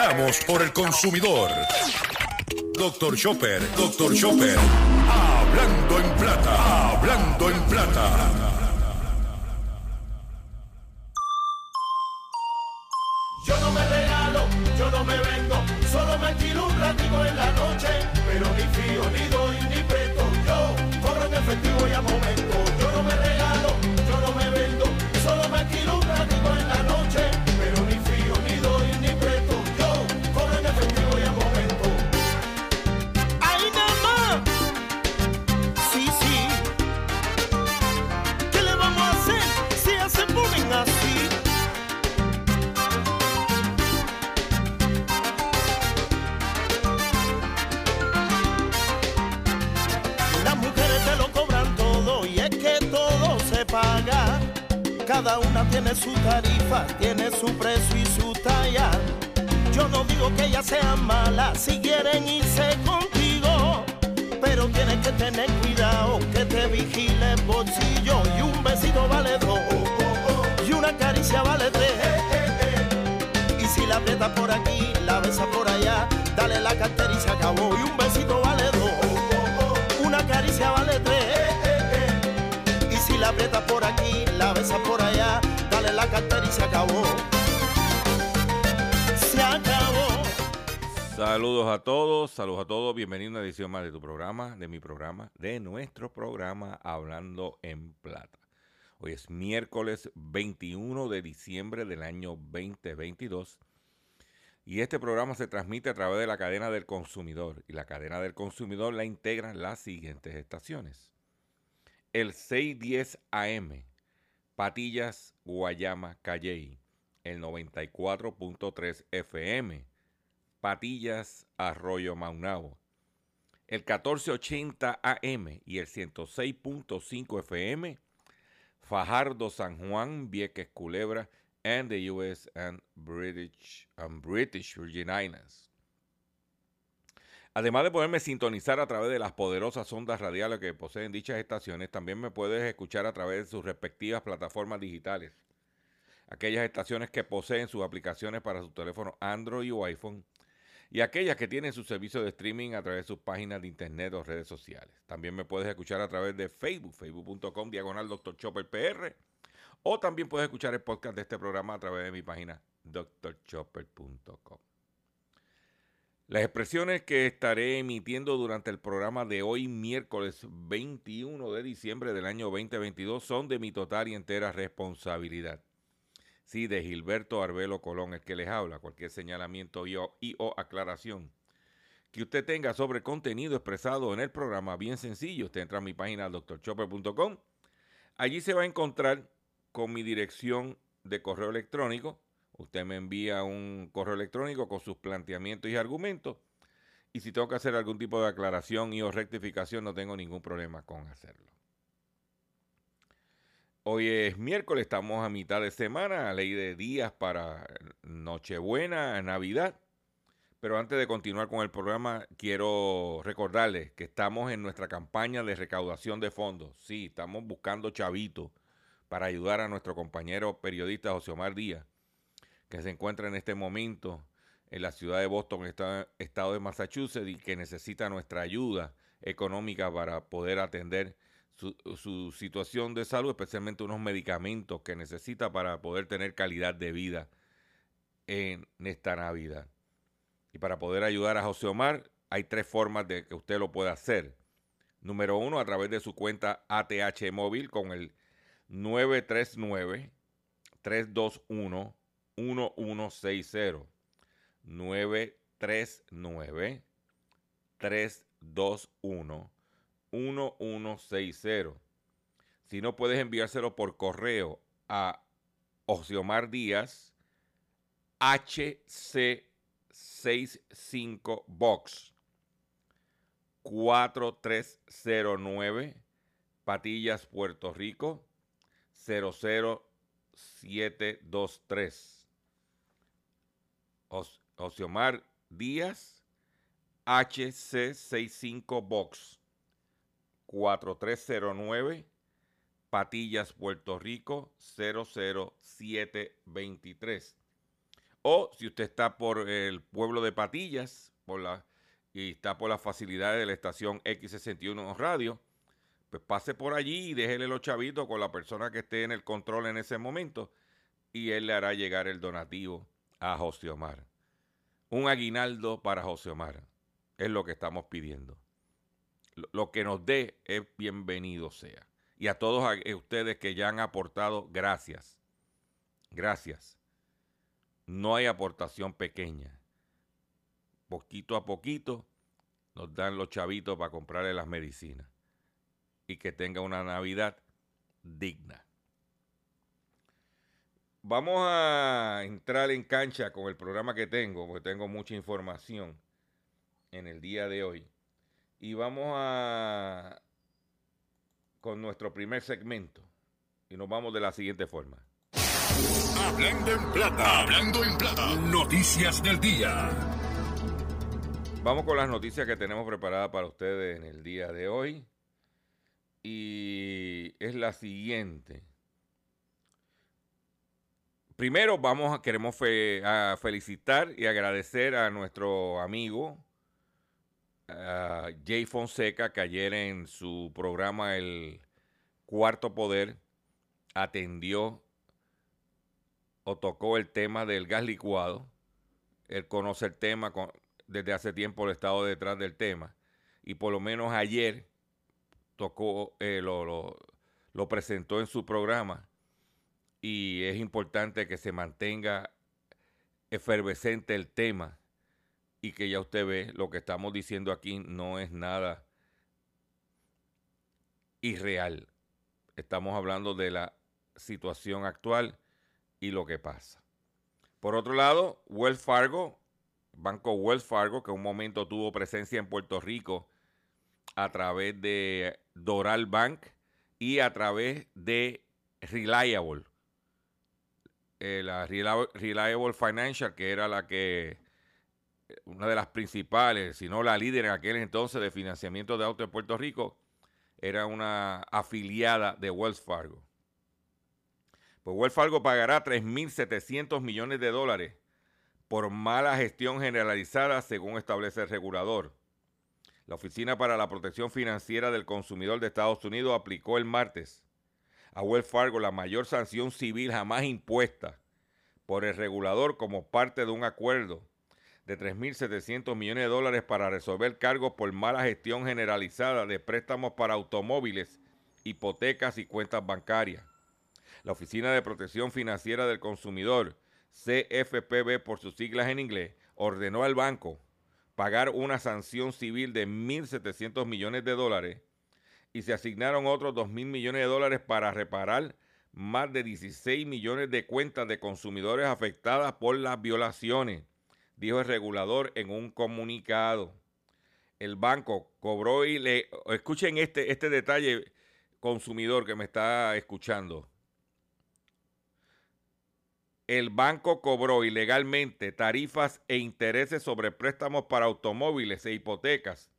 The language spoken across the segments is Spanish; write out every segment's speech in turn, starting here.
Veramos por el consumidor. Doctor Chopper, Doctor Chopper. Hablando en plata, hablando en plata. Dale la cartera y se acabó. Y un besito vale dos, una caricia vale tres. Y si la aprietas por aquí, la besas por allá, dale la cartera y se acabó. Se acabó. Saludos a todos, saludos a todos, bienvenido a una edición más de tu programa, de mi programa, de nuestro programa Hablando en Plata. Hoy es miércoles 21 de diciembre del año 2022 y este programa se transmite a través de la cadena del consumidor y la cadena del consumidor la integran las siguientes estaciones. El 610 AM, Patillas, Guayama, Calley, el 94.3 FM, Patillas, Arroyo Maunao. El 1480 AM y el 106.5 FM, Fajardo, San Juan, Vieques, Culebra, and the US and British, and British Virgin Islands. Además de poderme sintonizar a través de las poderosas ondas radiales que poseen dichas estaciones, también me puedes escuchar a través de sus respectivas plataformas digitales. Aquellas estaciones que poseen sus aplicaciones para su teléfono Android o iPhone y aquellas que tienen su servicio de streaming a través de sus páginas de internet o redes sociales. También me puedes escuchar a través de Facebook, facebook.com, diagonal Dr. Chopper o también puedes escuchar el podcast de este programa a través de mi página drchopper.com. Las expresiones que estaré emitiendo durante el programa de hoy, miércoles 21 de diciembre del año 2022, son de mi total y entera responsabilidad. Sí, de Gilberto Arbelo Colón, el que les habla. Cualquier señalamiento y o, aclaración que usted tenga sobre contenido expresado en el programa, bien sencillo, usted entra a mi página drchopper.com. Allí se va a encontrar con mi dirección de correo electrónico. Usted me envía un correo electrónico con sus planteamientos y argumentos. Y si tengo que hacer algún tipo de aclaración y o rectificación, no tengo ningún problema con hacerlo. Hoy es miércoles, estamos a mitad de semana, ley de días para Nochebuena, Navidad. Pero antes de continuar con el programa, quiero recordarles que estamos en nuestra campaña de recaudación de fondos. Sí, estamos buscando chavitos para ayudar a nuestro compañero periodista José Omar Díaz, que se encuentra en este momento en la ciudad de Boston, estado de Massachusetts, y que necesita nuestra ayuda económica para poder atender su, su, situación de salud, especialmente unos medicamentos que necesita para poder tener calidad de vida en esta Navidad. Y para poder ayudar a José Omar, hay tres formas de que usted lo pueda hacer. Número uno, a través de su cuenta ATH móvil con el 939-321-1160. 939-321-1160. Si no puedes enviárselo por correo a Osiomar Díaz, HC65 Box 4309 Patillas, Puerto Rico 00723. Os, Osiomar Díaz, HC65 Box 4309 Patillas, Puerto Rico 00723. O si usted está por el pueblo de Patillas por la, y está por las facilidades de la estación X61 Radio, pues pase por allí y déjele los chavitos con la persona que esté en el control en ese momento y él le hará llegar el donativo a José Omar. Un aguinaldo para José Omar es lo que estamos pidiendo. Lo que nos dé es bienvenido sea. Y a todos ustedes que ya han aportado, gracias. Gracias. No hay aportación pequeña. Poquito a poquito nos dan los chavitos para comprarle las medicinas. Y que tenga una Navidad digna. Vamos a entrar en cancha con el programa que tengo, porque tengo mucha información en el día de hoy. Y vamos a con nuestro primer segmento. Y nos vamos de la siguiente forma. Hablando en plata, hablando en plata, noticias del día. Vamos con las noticias que tenemos preparadas para ustedes en el día de hoy. Y es la siguiente. Primero vamos a, queremos a felicitar y agradecer a nuestro amigo Jay Fonseca, que ayer en su programa El Cuarto Poder atendió o tocó el tema del gas licuado. Él conoce el tema desde hace tiempo, el estado detrás del tema. Y por lo menos ayer tocó, eh, lo, lo presentó en su programa. Y es importante que se mantenga efervescente el tema y que ya usted ve, lo que estamos diciendo aquí no es nada irreal. Estamos hablando de la situación actual y lo que pasa. Por otro lado, Wells Fargo, Banco Wells Fargo, que un momento tuvo presencia en Puerto Rico a través de Doral Bank y a través de Reliable, eh, la Reliable Financial, que era la que una de las principales, si no la líder en aquel entonces de financiamiento de autos en Puerto Rico, era una afiliada de Wells Fargo. Pues Wells Fargo pagará 3.700 millones de dólares por mala gestión generalizada, según establece el regulador. La Oficina para la Protección Financiera del Consumidor de Estados Unidos aplicó el martes a Wells Fargo la mayor sanción civil jamás impuesta por el regulador como parte de un acuerdo de 3.700 millones de dólares para resolver cargos por mala gestión generalizada de préstamos para automóviles, hipotecas y cuentas bancarias. La Oficina de Protección Financiera del Consumidor, CFPB por sus siglas en inglés, ordenó al banco pagar una sanción civil de 1.700 millones de dólares y se asignaron otros 2.000 millones de dólares para reparar más de 16 millones de cuentas de consumidores afectadas por las violaciones dijo el regulador en un comunicado. El banco cobró y le... Escuchen este, este detalle, consumidor que me está escuchando. El banco cobró ilegalmente tarifas e intereses sobre préstamos para automóviles e hipotecas.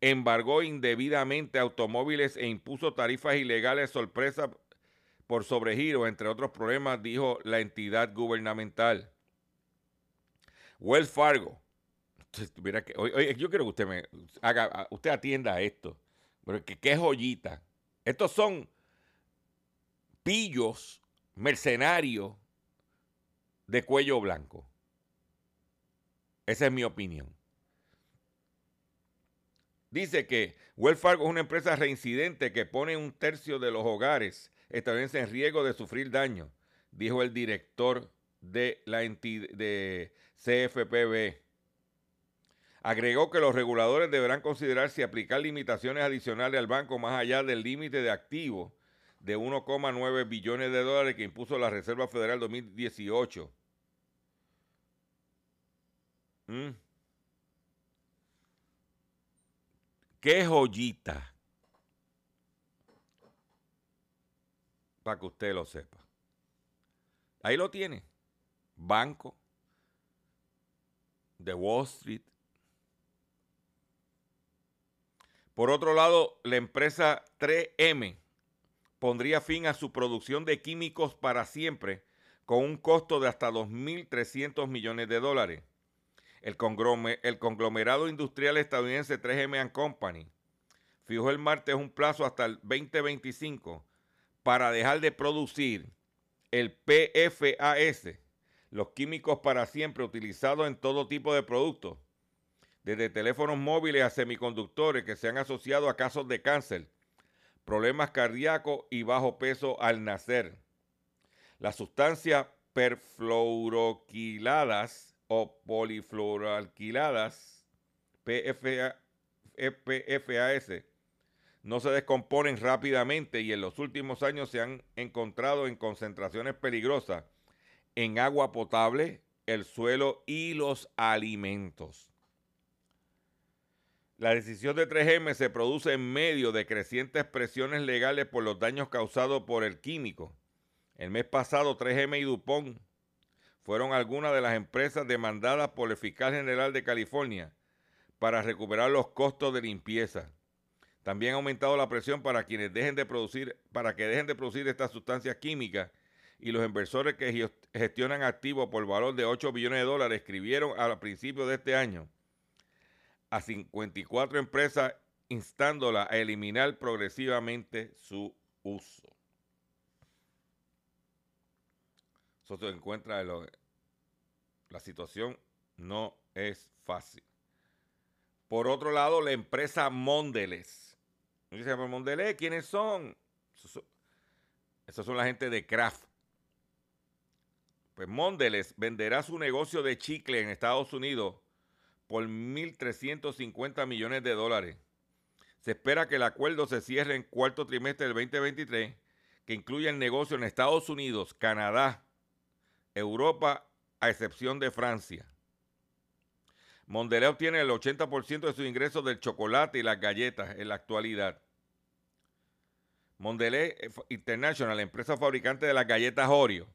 Embargó indebidamente automóviles e impuso tarifas ilegales sorpresa por sobregiro, entre otros problemas, dijo la entidad gubernamental. Wells Fargo. que, yo quiero que usted me haga, usted atienda a esto. Pero que qué joyita. Estos son pillos mercenarios de cuello blanco. Esa es mi opinión. Dice que Wells Fargo es una empresa reincidente que pone un tercio de los hogares estadounidenses en riesgo de sufrir daño, dijo el director de la entidad de CFPB. Agregó que los reguladores deberán considerar si aplicar limitaciones adicionales al banco más allá del límite de activos de 1,9 billones de dólares que impuso la Reserva Federal 2018. ¿Mm? ¡Qué joyita! Para que usted lo sepa. Ahí lo tiene banco de Wall Street. Por otro lado, la empresa 3M pondría fin a su producción de químicos para siempre con un costo de hasta 2.300 millones de dólares. El, conglomerado industrial estadounidense 3M Company fijó el martes un plazo hasta el 2025 para dejar de producir el PFAS, los químicos para siempre utilizados en todo tipo de productos, desde teléfonos móviles a semiconductores que se han asociado a casos de cáncer, problemas cardíacos y bajo peso al nacer. Las sustancias perfluoroquiladas o polifluoroalquiladas, PFAS, no se descomponen rápidamente y en los últimos años se han encontrado en concentraciones peligrosas en agua potable, el suelo y los alimentos. La decisión de 3M se produce en medio de crecientes presiones legales por los daños causados por el químico. El mes pasado 3M y DuPont fueron algunas de las empresas demandadas por el fiscal general de California para recuperar los costos de limpieza. También ha aumentado la presión para quienes dejen de producir, para que dejen de producir estas sustancias químicas y los inversores que gestionan activos por valor de 8 billones de dólares escribieron a principios de este año a 54 empresas instándola a eliminar progresivamente su uso. Eso se encuentra la situación no es fácil. Por otro lado, la empresa Mondelez. Dice, Mondelez, ¿quiénes son? Esos son la gente de Kraft. Pues Mondelez venderá su negocio de chicle en Estados Unidos por 1.350 millones de dólares. Se espera que el acuerdo se cierre en cuarto trimestre del 2023, que incluye el negocio en Estados Unidos, Canadá, Europa, a excepción de Francia. Mondelez obtiene el 80% de sus ingresos del chocolate y las galletas en la actualidad. Mondelez International, empresa fabricante de las galletas Oreo,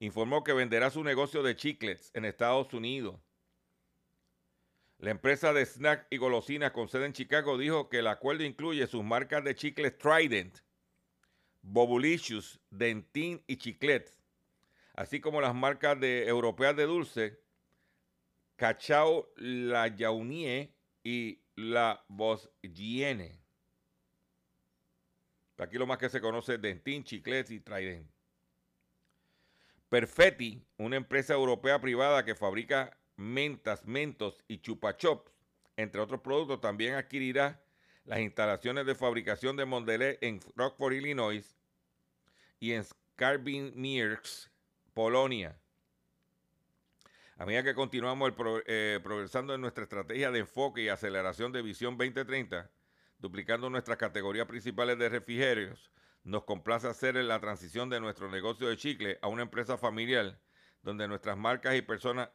informó que venderá su negocio de chiclets en Estados Unidos la empresa de snack y golosinas con sede en Chicago dijo que el acuerdo incluye sus marcas de chicles Trident, Bobulicious, Dentin y Chiclet, así como las marcas de europeas de dulce, Cachao La Jaunie y La Bosgiene. Aquí lo más que se conoce es Dentin, Chiclet y Trident. Perfetti, una empresa europea privada que fabrica mentas, mentos y chupachops, entre otros productos, también adquirirá las instalaciones de fabricación de Mondelez en Rockford, Illinois y en Skarbin-Mirks, Polonia. A medida que continuamos eh, progresando en nuestra estrategia de enfoque y aceleración de Visión 2030, duplicando nuestras categorías principales de refrigerios, nos complace hacer la transición de nuestro negocio de chicle a una empresa familiar donde nuestras marcas y personas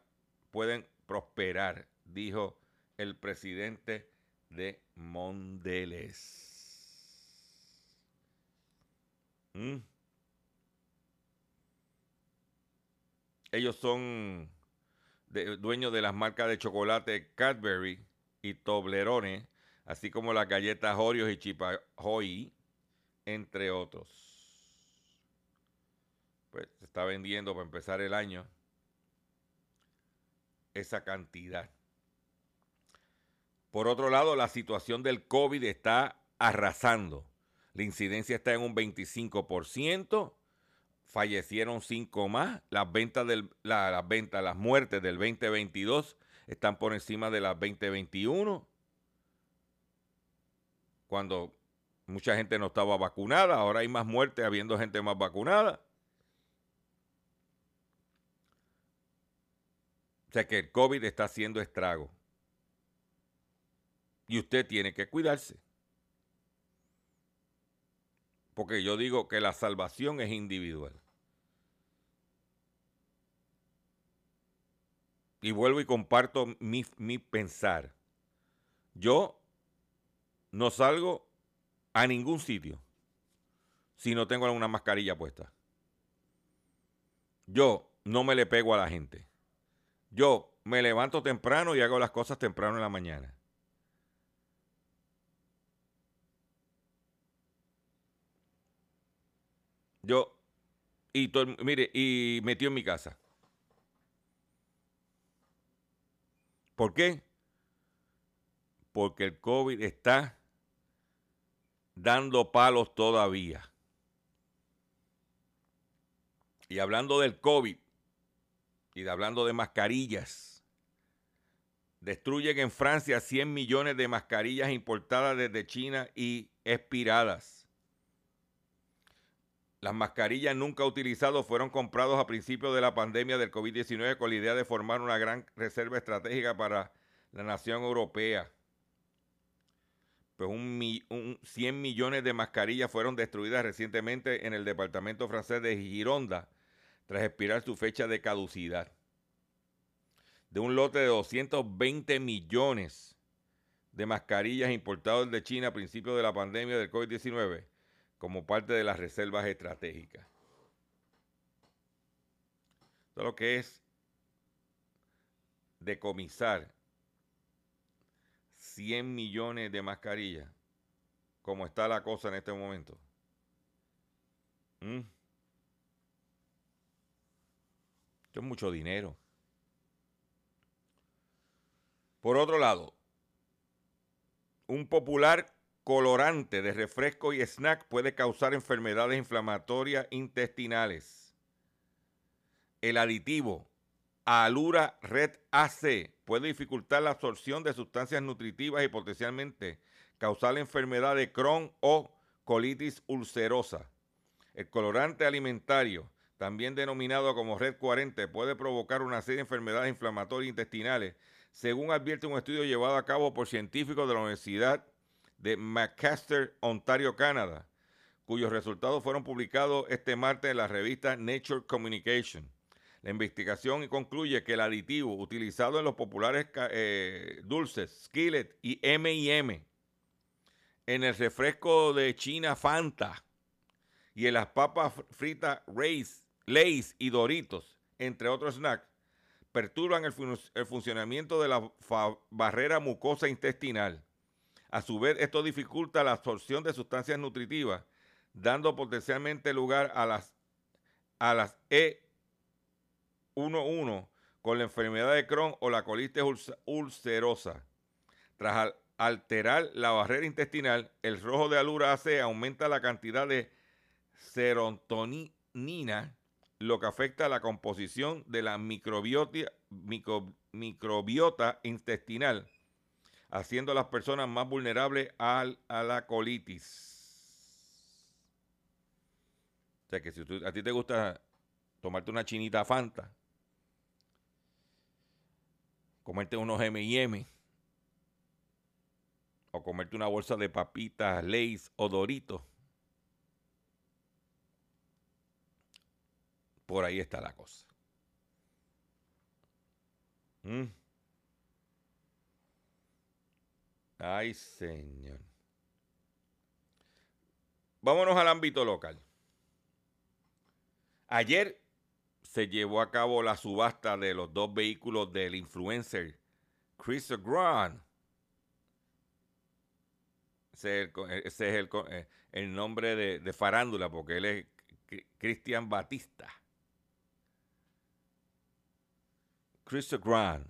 pueden prosperar, dijo el presidente de Mondelez. ¿Mm? Ellos son dueños de las marcas de chocolate Cadbury y Toblerone, así como las galletas Oreos y Chipahoy, entre otros. Pues se está vendiendo para empezar el año esa cantidad. Por otro lado, la situación del COVID está arrasando. La incidencia está en un 25%. Fallecieron cinco más. Las ventas, del, las las muertes del 2022 están por encima de las 2021. Cuando mucha gente no estaba vacunada, ahora hay más muertes habiendo gente más vacunada. O sea que el COVID está haciendo estrago. Y usted tiene que cuidarse. Porque yo digo que la salvación es individual. Y vuelvo y comparto mi, mi pensar. Yo no salgo a ningún sitio si no tengo una mascarilla puesta. Yo no me le pego a la gente. Yo me levanto temprano y hago las cosas temprano en la mañana. Yo, y mire, y metió en mi casa. ¿Por qué? Porque el COVID está dando palos todavía. Y hablando del COVID y hablando de mascarillas, destruyen en Francia 100 millones de mascarillas importadas desde China y expiradas. Las mascarillas nunca utilizadas fueron compradas a principios de la pandemia del COVID-19 con la idea de formar una gran reserva estratégica para la nación europea. Pues un, 100 millones de mascarillas fueron destruidas recientemente en el departamento francés de Gironda tras expirar su fecha de caducidad. De un lote de 220 millones de mascarillas importadas de China a principios de la pandemia del COVID-19 como parte de las reservas estratégicas. Todo lo que es decomisar 100 millones de mascarillas, como está la cosa en este momento. ¿Mm? Esto es mucho dinero. Por otro lado, un popular colorante de refresco y snack puede causar enfermedades inflamatorias intestinales. El aditivo Alura Red AC puede dificultar la absorción de sustancias nutritivas y potencialmente causar la enfermedad de Crohn o colitis ulcerosa. El colorante alimentario, también denominado como Red 40, puede provocar una serie de enfermedades inflamatorias intestinales, según advierte un estudio llevado a cabo por científicos de la Universidad de Macaster, Ontario, Canadá, cuyos resultados fueron publicados este martes en la revista Nature Communication. La investigación concluye que el aditivo utilizado en los populares eh, dulces Skillet y M&M, en el refresco de China Fanta y en las papas fritas Lay's, y Doritos, entre otros snacks, perturban el, el funcionamiento de la barrera mucosa intestinal a su vez, esto dificulta la absorción de sustancias nutritivas, dando potencialmente lugar a las, a las E11 con la enfermedad de Crohn o la colitis ulcerosa. Tras alterar la barrera intestinal, el rojo de alura AC aumenta la cantidad de serotonina, lo que afecta a la composición de la microbiota, intestinal haciendo a las personas más vulnerables a la colitis. O sea que si a ti te gusta tomarte una chinita Fanta, comerte unos M&M, o comerte una bolsa de papitas, Lay's o Doritos, por ahí está la cosa. Mm. Ay, señor. Vámonos al ámbito local. Ayer se llevó a cabo la subasta de los dos vehículos del influencer Chris Grant. Ese es, el, eh, nombre de, de, farándula, porque él es Cristian Batista. Chris Grant.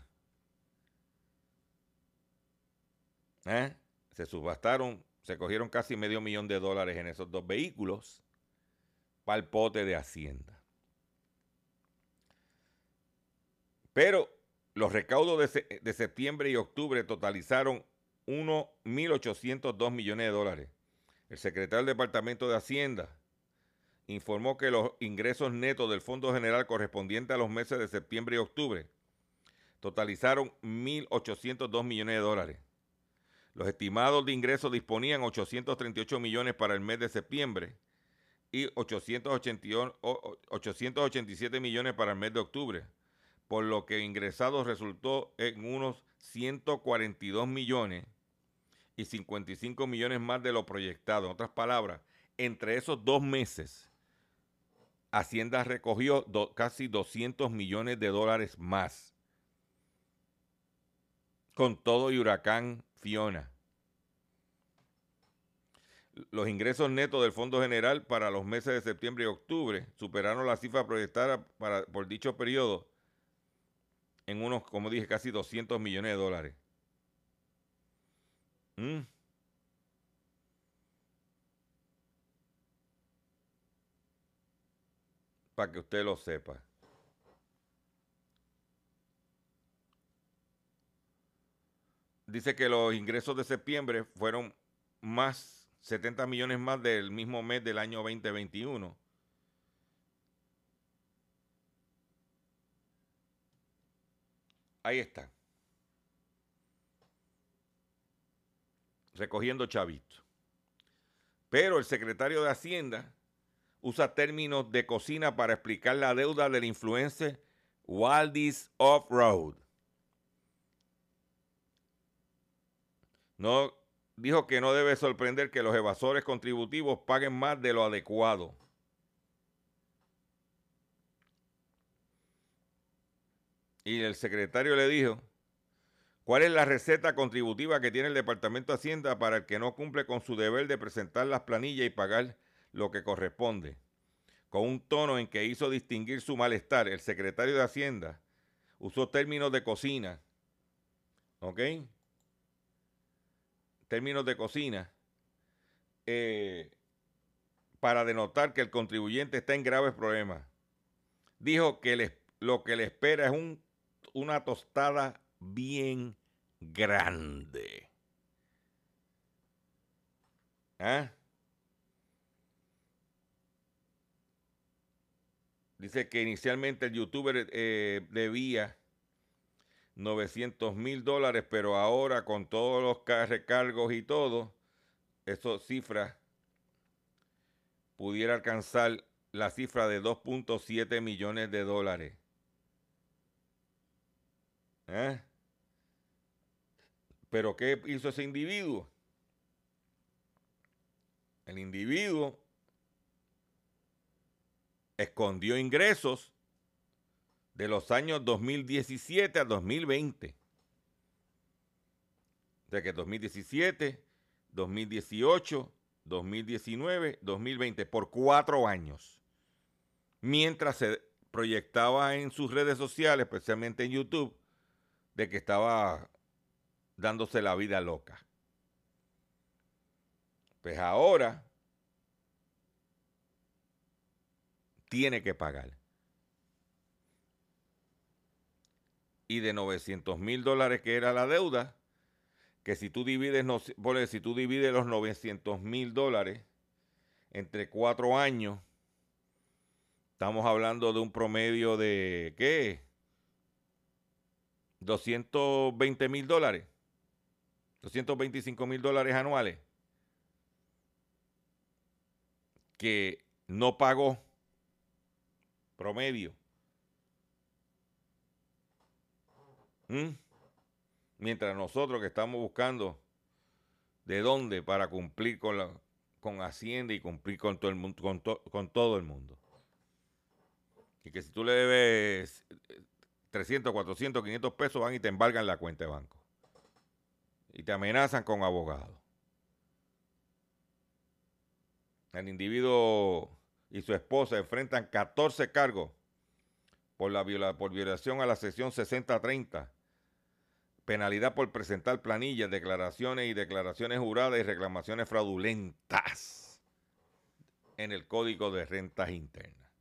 ¿Eh? Se subastaron, se cogieron casi medio millón de dólares en esos dos vehículos para el pote de Hacienda. Pero los recaudos de, de septiembre y octubre totalizaron 1.802 millones de dólares. El secretario del Departamento de Hacienda informó que los ingresos netos del Fondo General correspondientes a los meses de septiembre y octubre totalizaron 1.802 millones de dólares. Los estimados de ingresos disponían 838 millones para el mes de septiembre y 887 millones para el mes de octubre, por lo que ingresados resultó en unos 142 millones y 55 millones más de lo proyectado. En otras palabras, entre esos dos meses, Hacienda recogió casi 200 millones de dólares más. Con todo y huracán Fiona. Los ingresos netos del Fondo General para los meses de septiembre y octubre superaron la cifra proyectada para, por dicho periodo en unos, como dije, casi 200 millones de dólares. ¿Mm? Para que usted lo sepa. Dice que los ingresos de septiembre fueron más, 70 millones más del mismo mes del año 2021. Ahí está. Recogiendo chavito. Pero el secretario de Hacienda usa términos de cocina para explicar la deuda del influencer Waldis Off-Road. No, dijo que no debe sorprender que los evasores contributivos paguen más de lo adecuado. Y el secretario le dijo, ¿cuál es la receta contributiva que tiene el Departamento de Hacienda para el que no cumple con su deber de presentar las planillas y pagar lo que corresponde? Con un tono en que hizo distinguir su malestar, el secretario de Hacienda usó términos de cocina, ¿ok? Términos de cocina, eh, para denotar que el contribuyente está en graves problemas. Dijo que lo que le espera es un, una tostada bien grande. ¿Ah? Dice que inicialmente el youtuber eh, debía 900 mil dólares, pero ahora con todos los recargos y todo, esas cifras pudiera alcanzar la cifra de 2.7 millones de dólares. ¿Eh? Pero ¿qué hizo ese individuo? El individuo escondió ingresos de los años 2017 a 2020. De que 2017, 2018, 2019, 2020, por cuatro años. Mientras se proyectaba en sus redes sociales, especialmente en YouTube, de que estaba dándose la vida loca. Pues ahora tiene que pagar. Y de 900 mil dólares que era la deuda, que si tú divides, si tú divides los 900 mil dólares entre cuatro años, estamos hablando de un promedio de, ¿qué? 220 mil dólares, 225 mil dólares anuales, que no pagó promedio ¿Mm? Mientras nosotros que estamos buscando de dónde para cumplir con, con Hacienda y cumplir con todo, el mundo, con todo el mundo. Y que si tú le debes 300, 400, 500 pesos, van y te embargan la cuenta de banco. Y te amenazan con abogados. El individuo y su esposa enfrentan 14 cargos por, la por violación a la sección 6030 penalidad por presentar planillas, declaraciones y declaraciones juradas y reclamaciones fraudulentas en el Código de Rentas Internas.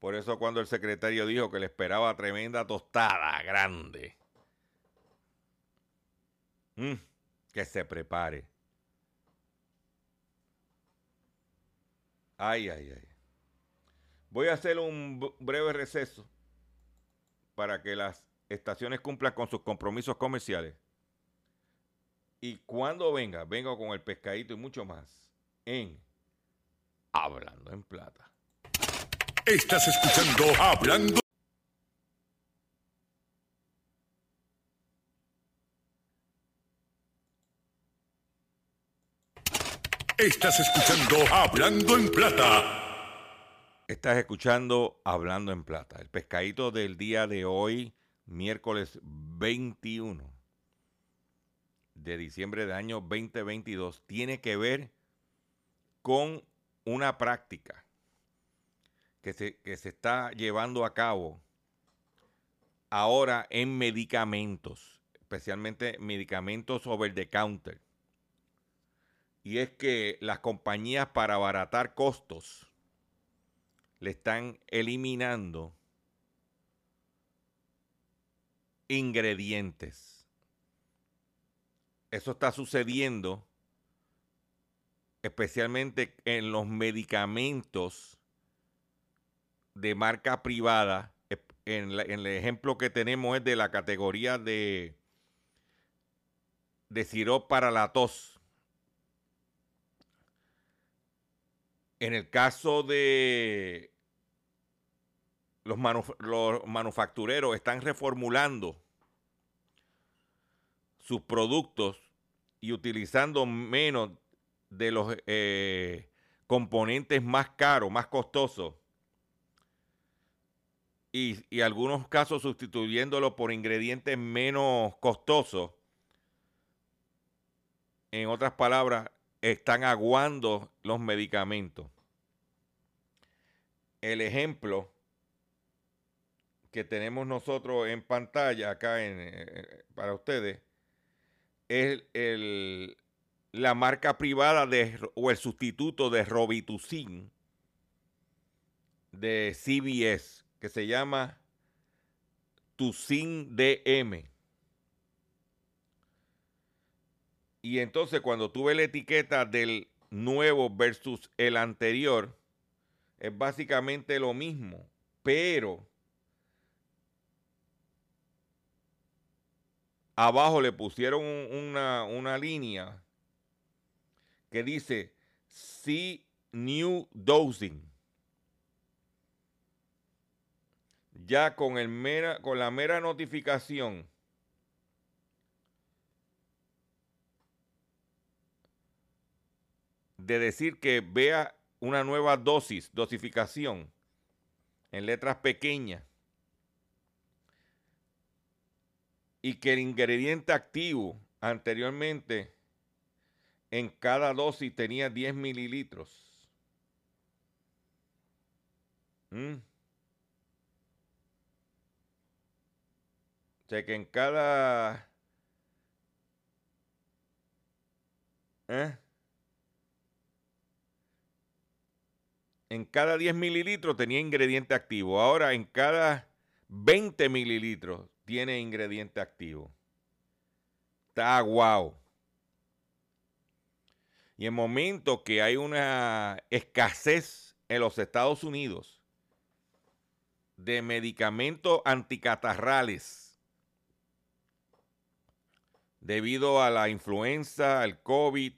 Por eso cuando el secretario dijo que le esperaba tremenda tostada grande, mm, que se prepare. Ay, ay, ay. Voy a hacer un breve receso para que las estaciones cumplan con sus compromisos comerciales. Y cuando venga, vengo con el pescadito y mucho más en Hablando en Plata. Estás escuchando Hablando. Estás escuchando Hablando en Plata. Estás escuchando Hablando en Plata. El pescadito del día de hoy miércoles 21 de diciembre del año 2022 tiene que ver con una práctica que se, que se está llevando a cabo ahora en medicamentos, especialmente medicamentos over the counter. Y es que las compañías para abaratar costos le están eliminando ingredientes. Eso está sucediendo especialmente en los medicamentos de marca privada. En, el ejemplo que tenemos es de la categoría de, de sirope para la tos. En el caso de los, los manufactureros están reformulando sus productos y utilizando menos de los eh, componentes más caros, más costosos, y, y algunos casos sustituyéndolo por ingredientes menos costosos, en otras palabras, están aguando los medicamentos. El ejemplo que tenemos nosotros en pantalla acá en, eh, para ustedes es el, la marca privada de, o el sustituto de Robitussin de CBS, que se llama Tucin DM. Y entonces cuando tuve la etiqueta del nuevo versus el anterior, es básicamente lo mismo, pero abajo le pusieron una, una línea que dice See New Dosing. Ya con, el mera, con la mera notificación de decir que vea una nueva dosis, dosificación, en letras pequeñas, y que el ingrediente activo anteriormente en cada dosis tenía 10 mililitros. ¿Mm? O sea que en cada... ¿eh? En cada 10 mililitros tenía ingrediente activo. Ahora en cada 20 mililitros tiene ingrediente activo. Está guau. Y en momentos que hay una escasez en los Estados Unidos de medicamentos anticatarrales debido a la influenza, al COVID,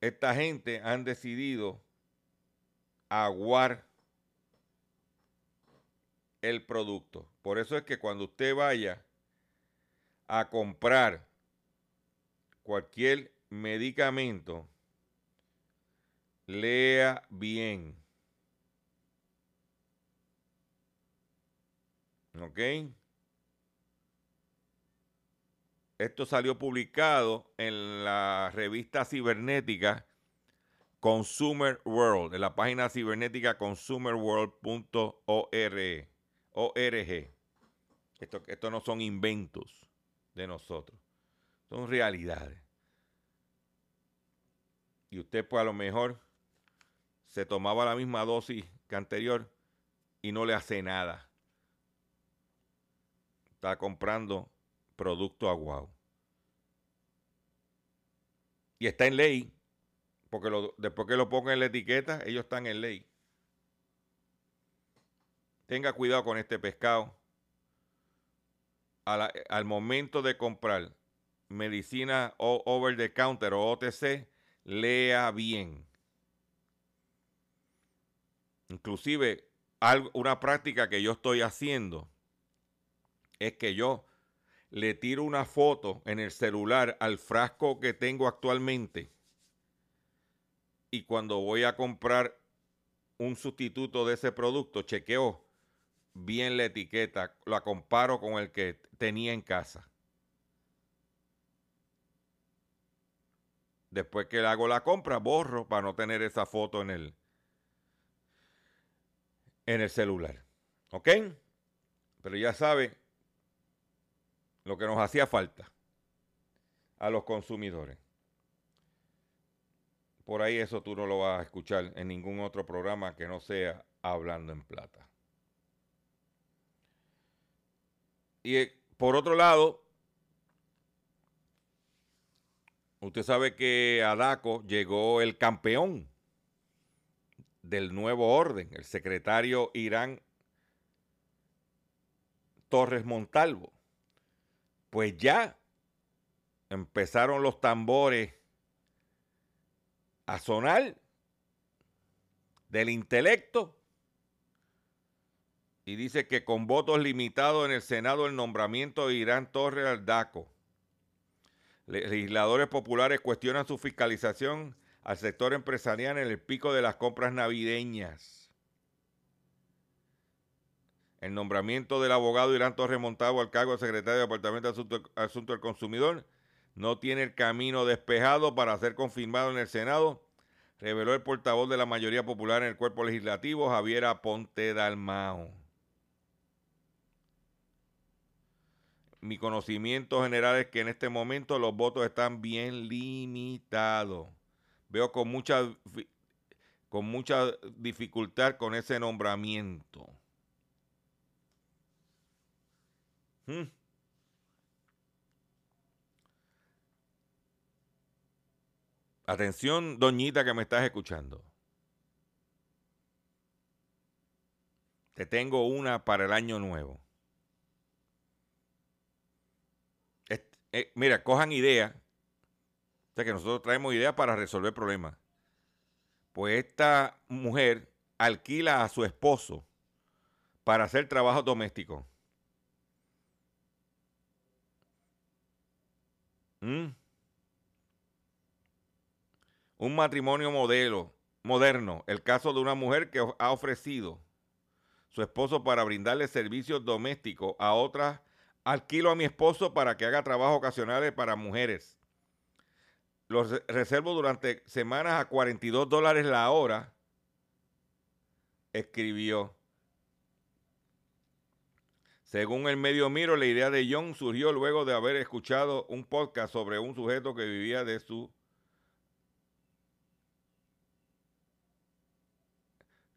esta gente han decidido aguar el producto. Por eso es que cuando usted vaya a comprar cualquier medicamento, lea bien. ¿Ok? Esto salió publicado en la revista cibernética Consumer World, en la página cibernética consumerworld.org. Esto, esto no son inventos de nosotros. Son realidades. Y usted pues a lo mejor se tomaba la misma dosis que anterior y no le hace nada. Está comprando producto aguado. Y está en ley, porque después que lo pongan en la etiqueta, ellos están en ley. Tenga cuidado con este pescado. al momento de comprar, medicina over the counter o OTC, lea bien. Inclusive, una práctica que yo estoy haciendo es que yo le tiro una foto en el celular al frasco que tengo actualmente y cuando voy a comprar un sustituto de ese producto, chequeo bien la etiqueta, la comparo con el que tenía en casa. Después que hago la compra, borro para no tener esa foto en el, en el celular. ¿Ok? Pero ya sabe lo que nos hacía falta a los consumidores. Por ahí eso tú no lo vas a escuchar en ningún otro programa que no sea hablando en plata. Y eh, por otro lado, usted sabe que a DACO llegó el campeón del nuevo orden, el secretario Irán Torres Montalvo. Pues ya empezaron los tambores a sonar del intelecto y dice que con votos limitados en el Senado el nombramiento de Irán Torres al DACO. Legisladores populares cuestionan su fiscalización al sector empresarial en el pico de las compras navideñas. El nombramiento del abogado Irán Torres Montalvo al cargo de secretario de Departamento de Asuntos del Consumidor no tiene el camino despejado para ser confirmado en el Senado, reveló el portavoz de la mayoría popular en el cuerpo legislativo, Javier Aponte Dalmao. Mi conocimiento general es que en este momento los votos están bien limitados. Veo con mucha, con mucha dificultad con ese nombramiento. Hmm. Atención, doñita que me estás escuchando. Te tengo una para el año nuevo. Eh, mira, cojan ideas. O sea que nosotros traemos ideas para resolver problemas. Pues esta mujer alquila a su esposo para hacer trabajo doméstico. ¿Mm? Un matrimonio modelo, moderno, el caso de una mujer que ha ofrecido su esposo para brindarle servicios domésticos a otras. Alquilo a mi esposo para que haga trabajos ocasionales para mujeres. Los reservo durante semanas a 42 dólares la hora. Escribió. Según el medio Miro, la idea de John surgió luego de haber escuchado un podcast sobre un sujeto que vivía de su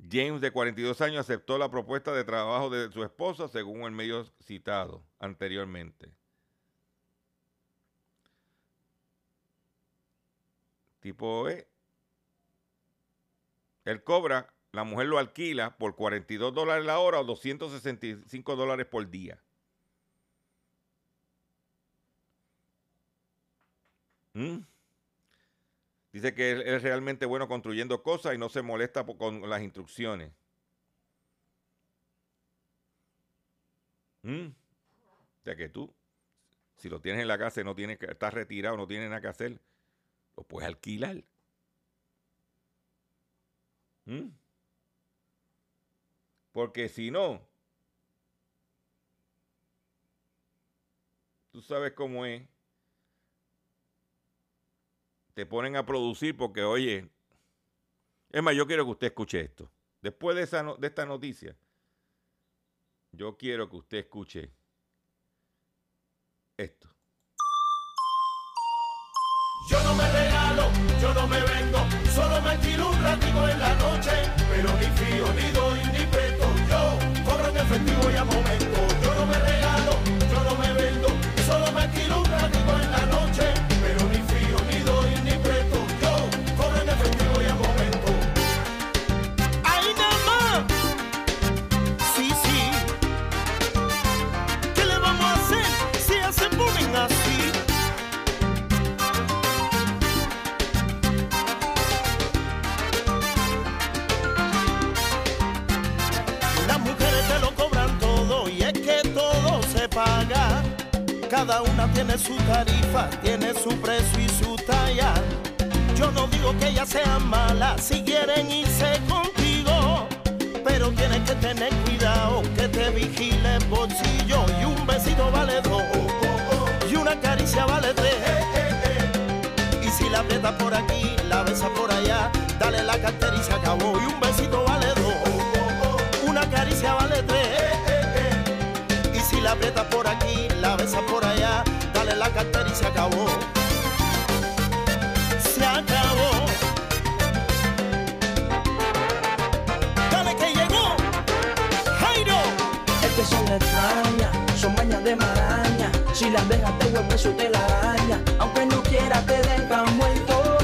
James, de 42 años, aceptó la propuesta de trabajo de su esposa, según el medio citado anteriormente. Tipo E. Él cobra, la mujer lo alquila por 42 dólares la hora o 265 dólares por día. ¿Mm? Dice que él es realmente bueno construyendo cosas y no se molesta con las instrucciones. ¿Mm? O sea que tú, si lo tienes en la casa y no tienes que, estás retirado, no tienes nada que hacer, lo puedes alquilar. ¿Mm? Porque si no, tú sabes cómo es te ponen a producir porque, oye, es más, yo quiero que usted escuche esto. Después de, esa, de esta noticia, yo quiero que usted escuche esto. Yo no me regalo, yo no me vendo, solo me tiro un ratito en la noche, pero ni fío, ni doy, ni presto, yo cobro en efectivo y a momento, Cada una tiene su tarifa, tiene su precio y su talla. Yo no digo que ellas sean malas si quieren irse contigo, pero tienes que tener cuidado que te vigile el bolsillo y un besito vale dos y una caricia vale tres. Y si la aprietas por aquí, la besas por allá, dale la cartera y se acabó. Y un besito vale dos, una caricia vale tres. Y si la aprietas por aquí, la besas cartera y se acabó. Se acabó. Dale que llegó. Jairo. Es que son extrañas, son mañas de maraña. Si las dejas te vuelve su telaraña. Aunque no quieras te dejan muerto.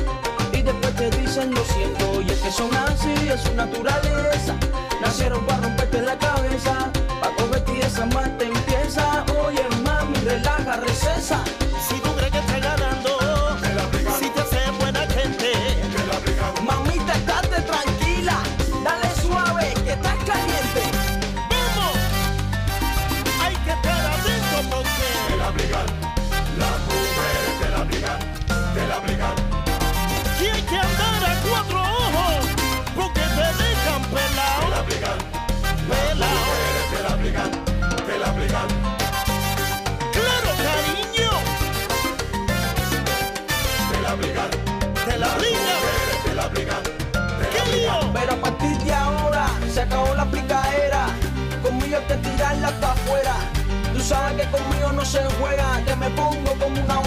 Y después te dicen lo siento. Y es que son así, es su naturaleza. Nacieron para romperte la cabeza. Pa' convertir esa más relaja, recesa. Se juega, que me pongo como una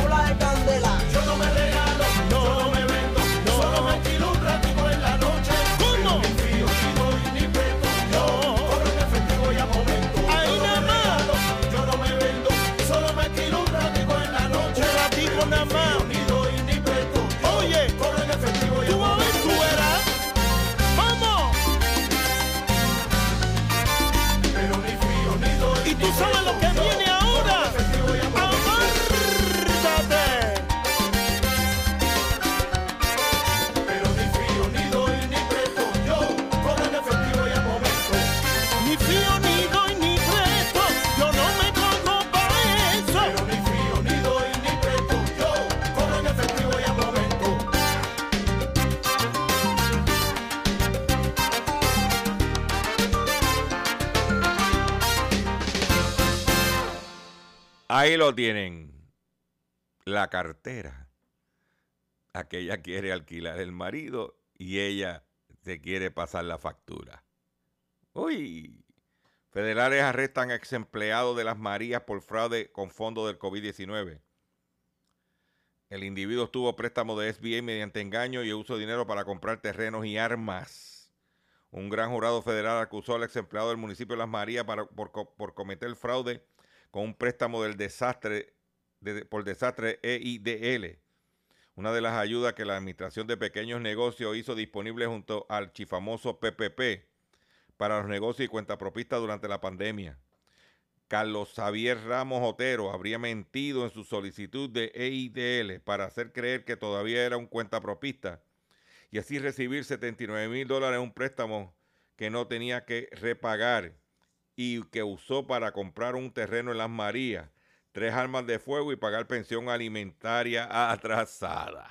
Ahí lo tienen. La cartera. Aquella quiere alquilar el marido y ella se quiere pasar la factura. Uy. Federales arrestan a ex empleado de las Marías por fraude con fondos del COVID-19. El individuo obtuvo préstamo de SBA mediante engaño y uso de dinero para comprar terrenos y armas. Un gran jurado federal acusó al ex empleado del municipio de Las Marías por, por cometer fraude con un préstamo del desastre de- por desastre EIDL, una de las ayudas que la Administración de Pequeños Negocios hizo disponible junto al chifamoso PPP para los negocios y cuentapropistas durante la pandemia. Carlos Xavier Ramos Otero habría mentido en su solicitud de EIDL para hacer creer que todavía era un cuentapropista y así recibir 79 mil dólares en un préstamo que no tenía que repagar y que usó para comprar un terreno en Las Marías, tres armas de fuego y pagar pensión alimentaria atrasada.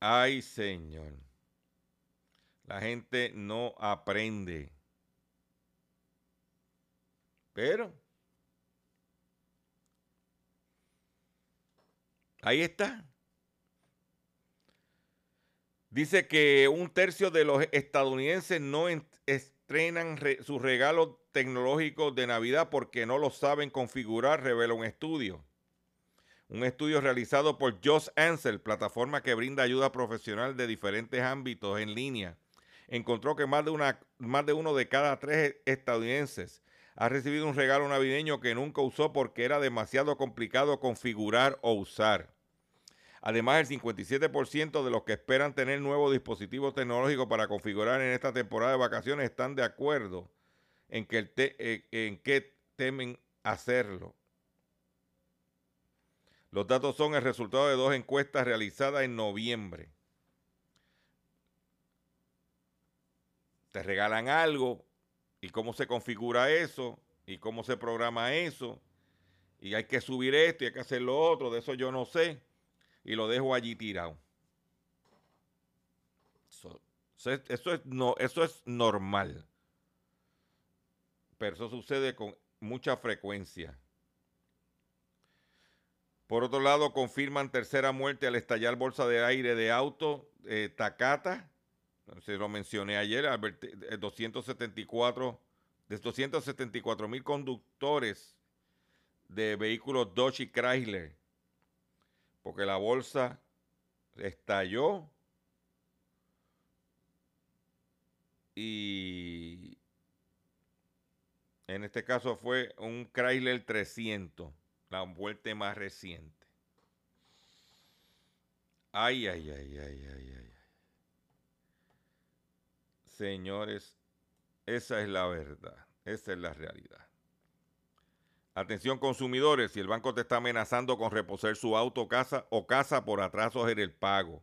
Ay, señor. La gente no aprende. Pero ahí está. Dice que un tercio de los estadounidenses no en- estrenan re- sus regalos tecnológicos de Navidad porque no lo saben configurar, revela un estudio. Un estudio realizado por Josh Ansel, plataforma que brinda ayuda profesional de diferentes ámbitos en línea, encontró que más de, una, más de uno de cada tres estadounidenses ha recibido un regalo navideño que nunca usó porque era demasiado complicado configurar o usar. Además, el 57% de los que esperan tener nuevos dispositivos tecnológicos para configurar en esta temporada de vacaciones están de acuerdo en que, eh, en que temen hacerlo. Los datos son el resultado de dos encuestas realizadas en noviembre. Te regalan algo y cómo se configura eso y cómo se programa eso y hay que subir esto y hay que hacer lo otro, de eso yo no sé y lo dejo allí tirado. Eso, eso es, no, eso es normal. Pero eso sucede con mucha frecuencia. Por otro lado, confirman tercera muerte al estallar bolsa de aire de auto eh, Takata. Se lo mencioné ayer, 274, de 274 mil conductores de vehículos Dodge y Chrysler, porque la bolsa estalló y en este caso fue un Chrysler 300 la muerte más reciente. Ay, ay, ay, ay, ay, ay. Señores, esa es la verdad, esa es la realidad. Atención consumidores, si el banco te está amenazando con reposer su auto casa o casa por atrasos en el pago.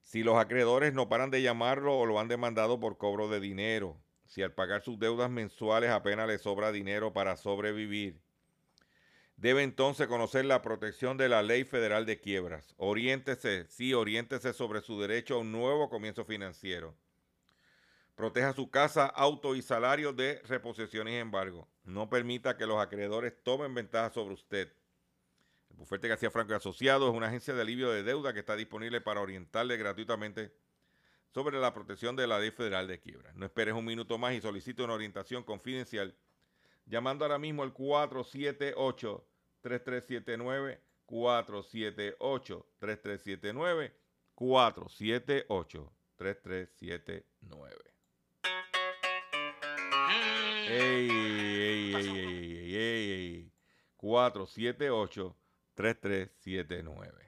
Si los acreedores no paran de llamarlo o lo han demandado por cobro de dinero. Si al pagar sus deudas mensuales apenas le sobra dinero para sobrevivir debe entonces conocer la protección de la ley federal de quiebras. Oriéntese, sí, oriéntese sobre su derecho a un nuevo comienzo financiero. Proteja su casa, auto y salario de reposición y embargo. No permita que los acreedores tomen ventaja sobre usted. El bufete García Franco y Asociados es una agencia de alivio de deuda que está disponible para orientarle gratuitamente sobre la protección de la ley federal de quiebras. No esperes un minuto más y solicite una orientación confidencial llamando ahora mismo al 478-3379, 478-3379, 478-3379. Ey, ey, ey, ey, ey, ey, 478-3379.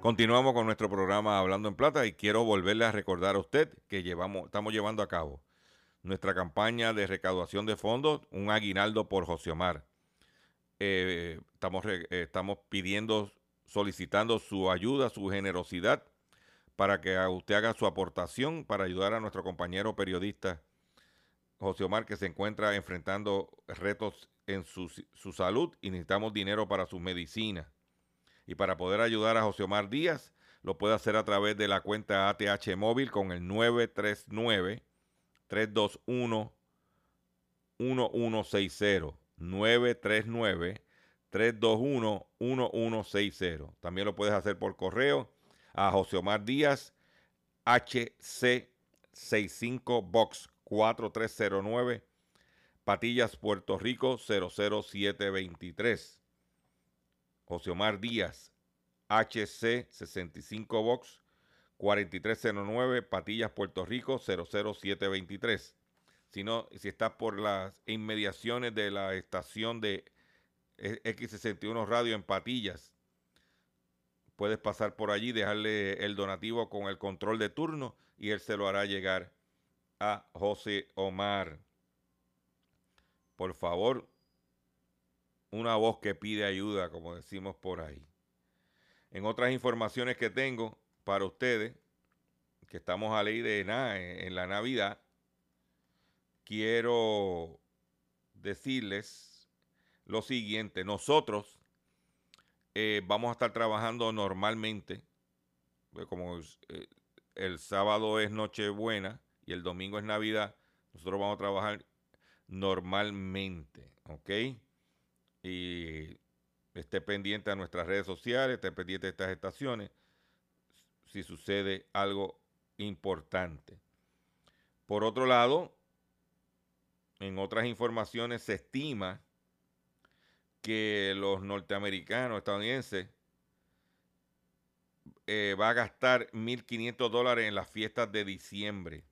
Continuamos con nuestro programa Hablando en Plata y quiero volverle a recordar a usted que llevamos, estamos llevando a cabo nuestra campaña de recaudación de fondos, un aguinaldo por José Omar. Eh, estamos, estamos pidiendo, solicitando su ayuda, su generosidad para que usted haga su aportación para ayudar a nuestro compañero periodista José Omar que se encuentra enfrentando retos en su, su salud y necesitamos dinero para su medicina. Y para poder ayudar a José Omar Díaz, lo puede hacer a través de la cuenta ATH móvil con el 939 321 1160 939 321 1160. También lo puedes hacer por correo a José Omar Díaz HC 65 Box 4309 Patillas, Puerto Rico 00723. José Omar Díaz, HC 65 Box 4309 Patillas, Puerto Rico 00723. Si no, si estás por las inmediaciones de la estación de X61 Radio en Patillas, puedes pasar por allí, dejarle el donativo con el control de turno y él se lo hará llegar a José Omar. Por favor, una voz que pide ayuda, como decimos por ahí. En otras informaciones que tengo para ustedes, que estamos a ley de nada en, la Navidad, quiero decirles lo siguiente. Nosotros eh, vamos a estar trabajando normalmente, pues como eh, el sábado es Nochebuena y el domingo es Navidad, nosotros vamos a trabajar normalmente, ¿ok? Y esté pendiente a nuestras redes sociales, esté pendiente de estas estaciones si sucede algo importante. Por otro lado, en otras informaciones se estima que los norteamericanos, estadounidenses, eh, va a gastar 1.500 dólares en las fiestas de diciembre.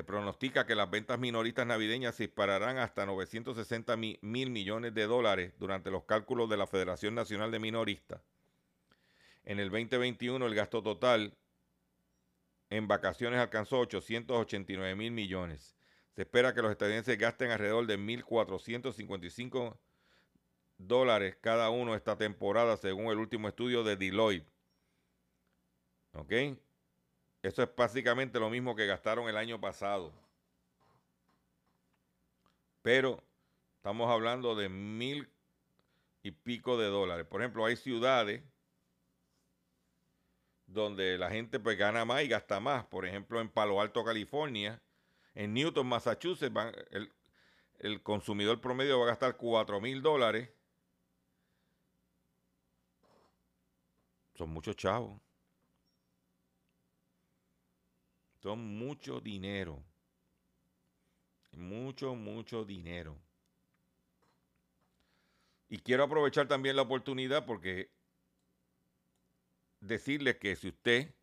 Se pronostica que las ventas minoristas navideñas se dispararán hasta 960 mil millones de dólares durante los cálculos de la Federación Nacional de Minoristas. En el 2021 el gasto total en vacaciones alcanzó 889 mil millones. Se espera que los estadounidenses gasten alrededor de 1.455 dólares cada uno esta temporada, según el último estudio de Deloitte. ¿Ok? Eso es básicamente lo mismo que gastaron el año pasado. Pero estamos hablando de mil y pico de dólares. Por ejemplo, hay ciudades donde la gente pues gana más y gasta más. Por ejemplo, en Palo Alto, California, en Newton, Massachusetts, el, el, consumidor promedio va a gastar 4 mil dólares. Son muchos chavos. Son mucho dinero. Mucho, mucho dinero. Y quiero aprovechar también la oportunidad porque decirle que si usted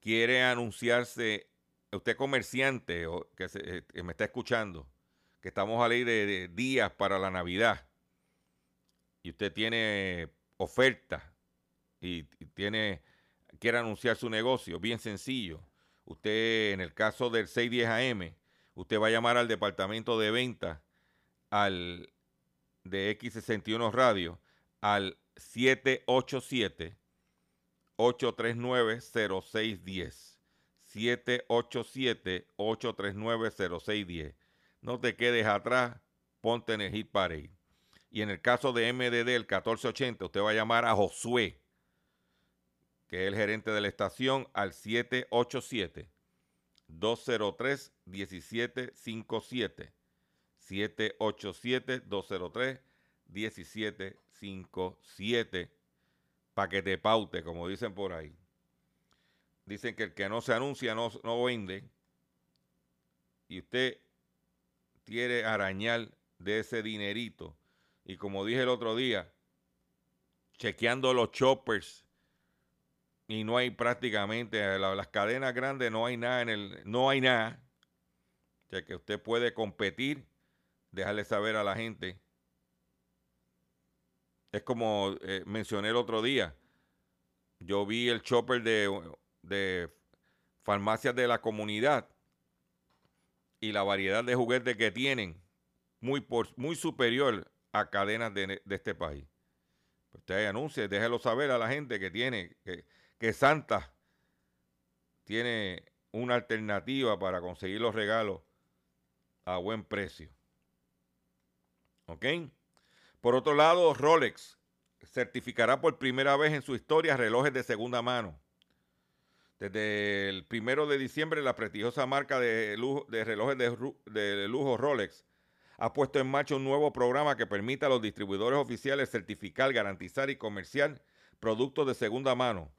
quiere anunciarse, usted comerciante o que, eh, me está escuchando, que estamos a ley de, días para la Navidad y usted tiene oferta y, y tiene quiere anunciar su negocio, bien sencillo. Usted en el caso del 610 AM, usted va a llamar al departamento de venta al de X61 Radio al 787 839-0610. 787-839-0610. No te quedes atrás, ponte en el hit parade. Y en el caso de MDD, el 1480, usted va a llamar a Josué, que es el gerente de la estación, al 787-203-1757. 787-203-1757 para que te paute, como dicen por ahí. Dicen que el que no se anuncia no, no vende. Y usted quiere arañar de ese dinerito. Y como dije el otro día, chequeando los choppers y no hay prácticamente las cadenas grandes no hay nada en el no hay nada o sea que usted puede competir dejarle saber a la gente es como eh, mencioné el otro día. Yo vi el chopper de, farmacias de la comunidad y la variedad de juguetes que tienen muy, muy superior a cadenas de, este país. Pues usted anuncie, déjelo saber a la gente que tiene, que Santa tiene una alternativa para conseguir los regalos a buen precio. ¿Ok? Por otro lado, Rolex certificará por primera vez en su historia relojes de segunda mano. Desde el primero de diciembre, la prestigiosa marca de, relojes de, lujo Rolex ha puesto en marcha un nuevo programa que permite a los distribuidores oficiales certificar, garantizar y comerciar productos de segunda mano.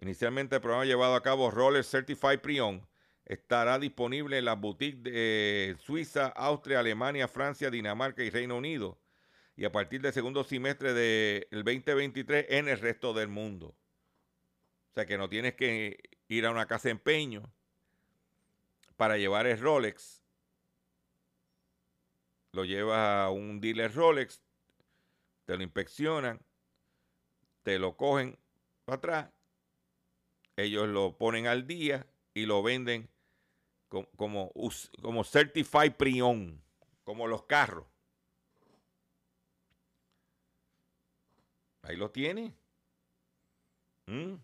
Inicialmente el programa llevado a cabo Rolex Certified Pre-Owned estará disponible en las boutiques de Suiza, Austria, Alemania, Francia, Dinamarca y Reino Unido y a partir del segundo semestre del 2023 en el resto del mundo. O sea que no tienes que ir a una casa de empeño para llevar el Rolex. Lo llevas a un dealer Rolex, te lo inspeccionan, te lo cogen para atrás, ellos lo ponen al día y lo venden como, como, Certified Prion, como los carros. Ahí lo tiene. Mm.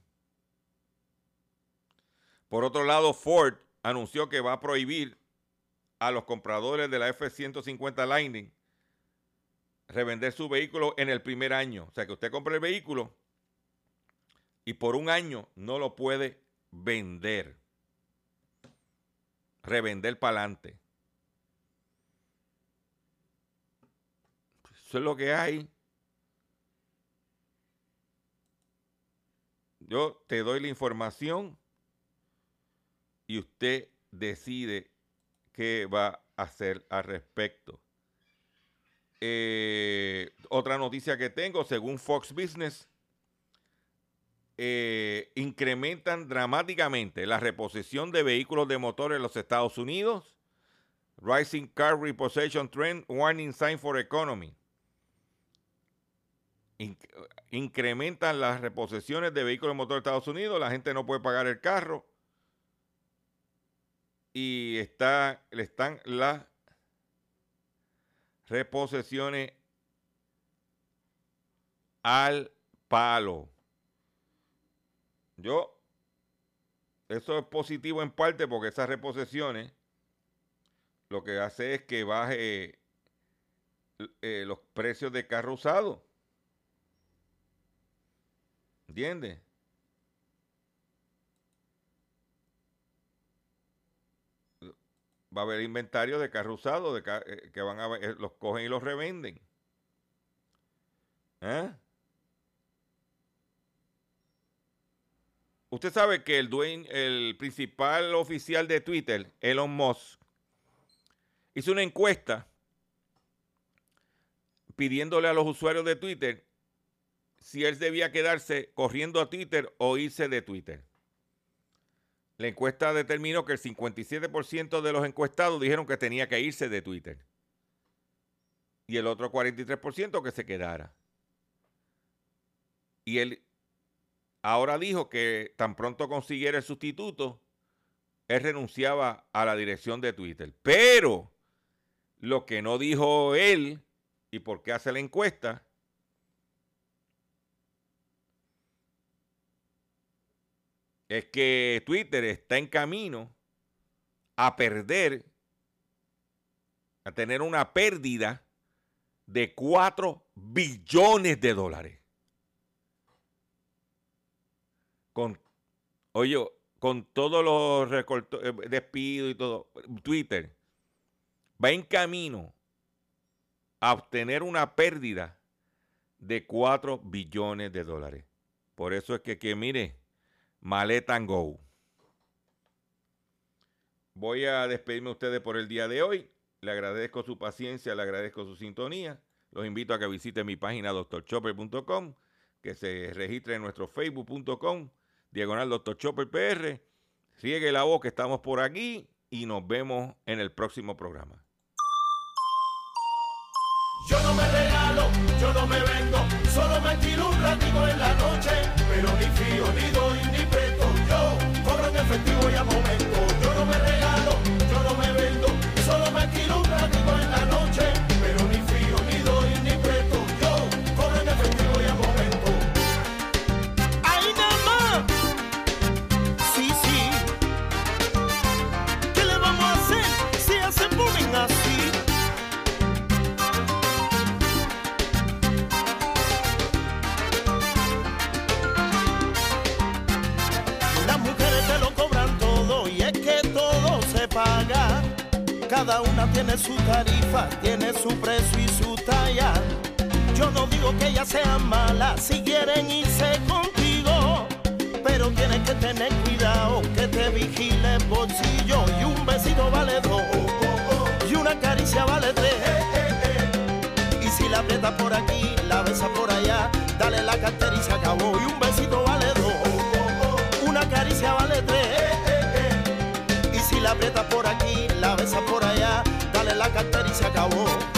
Por otro lado, Ford anunció que va a prohibir a los compradores de la F-150 Lightning revender su vehículo en el primer año. O sea, que usted compra el vehículo y por un año no lo puede vender. Revender para adelante. Eso es lo que hay. Yo te doy la información y usted decide qué va a hacer al respecto. Eh, otra noticia que tengo, según Fox Business, eh, incrementan dramáticamente la reposición de vehículos de motor en los Estados Unidos. Rising Car Repossession Trend, Warning Sign for Economy incrementan las reposiciones de vehículos de motor de Estados Unidos, la gente no puede pagar el carro y está, están las reposiciones al palo. Yo, eso es positivo en parte porque esas reposiciones lo que hace es que baje eh, los precios de carro usado. ¿Entiendes? Va a haber inventario de carro usado de eh, que van a eh, los cogen y los revenden. ¿Eh? Usted sabe que el dueño, el principal oficial de Twitter, Elon Musk, hizo una encuesta pidiéndole a los usuarios de Twitter si él debía quedarse corriendo a Twitter o irse de Twitter. La encuesta determinó que el 57% de los encuestados dijeron que tenía que irse de Twitter. Y el otro 43% que se quedara. Y él ahora dijo que tan pronto consiguiera el sustituto, él renunciaba a la dirección de Twitter. Pero lo que no dijo él y por qué hace la encuesta es que Twitter está en camino a perder, a tener una pérdida de 4 billones de dólares. Con, oye, con todos los eh, despidos y todo, Twitter va en camino a obtener una pérdida de 4 billones de dólares. Por eso es que, que mire, Maleta Go. Voy a despedirme de ustedes por el día de hoy. Le agradezco su paciencia, le agradezco su sintonía. Los invito a que visiten mi página doctorchopper.com, que se registre en nuestro facebook.com, diagonal doctorchopper PR. Riegue la voz que estamos por aquí y nos vemos en el próximo programa. Yo no me regalo, yo no me vendo, solo me tiro un ratito en la noche, pero ni fío, ni doy, ni presto, yo cobro en efectivo y a momento, yo no me regalo, yo no me vendo, solo me tiro un ratito en la noche. Cada una tiene su tarifa, tiene su precio y su talla. Yo no digo que ellas sean malas si quieren irse contigo, pero tienes que tener cuidado que te vigile el bolsillo y un besito vale dos y una caricia vale tres. Y si la aprietas por aquí, la besa por allá, dale la cartera y se acabó y un besito vale dos, una caricia vale tres. Y si la aprietas por aquí, la besa por allá, dale la cartera y se acabó.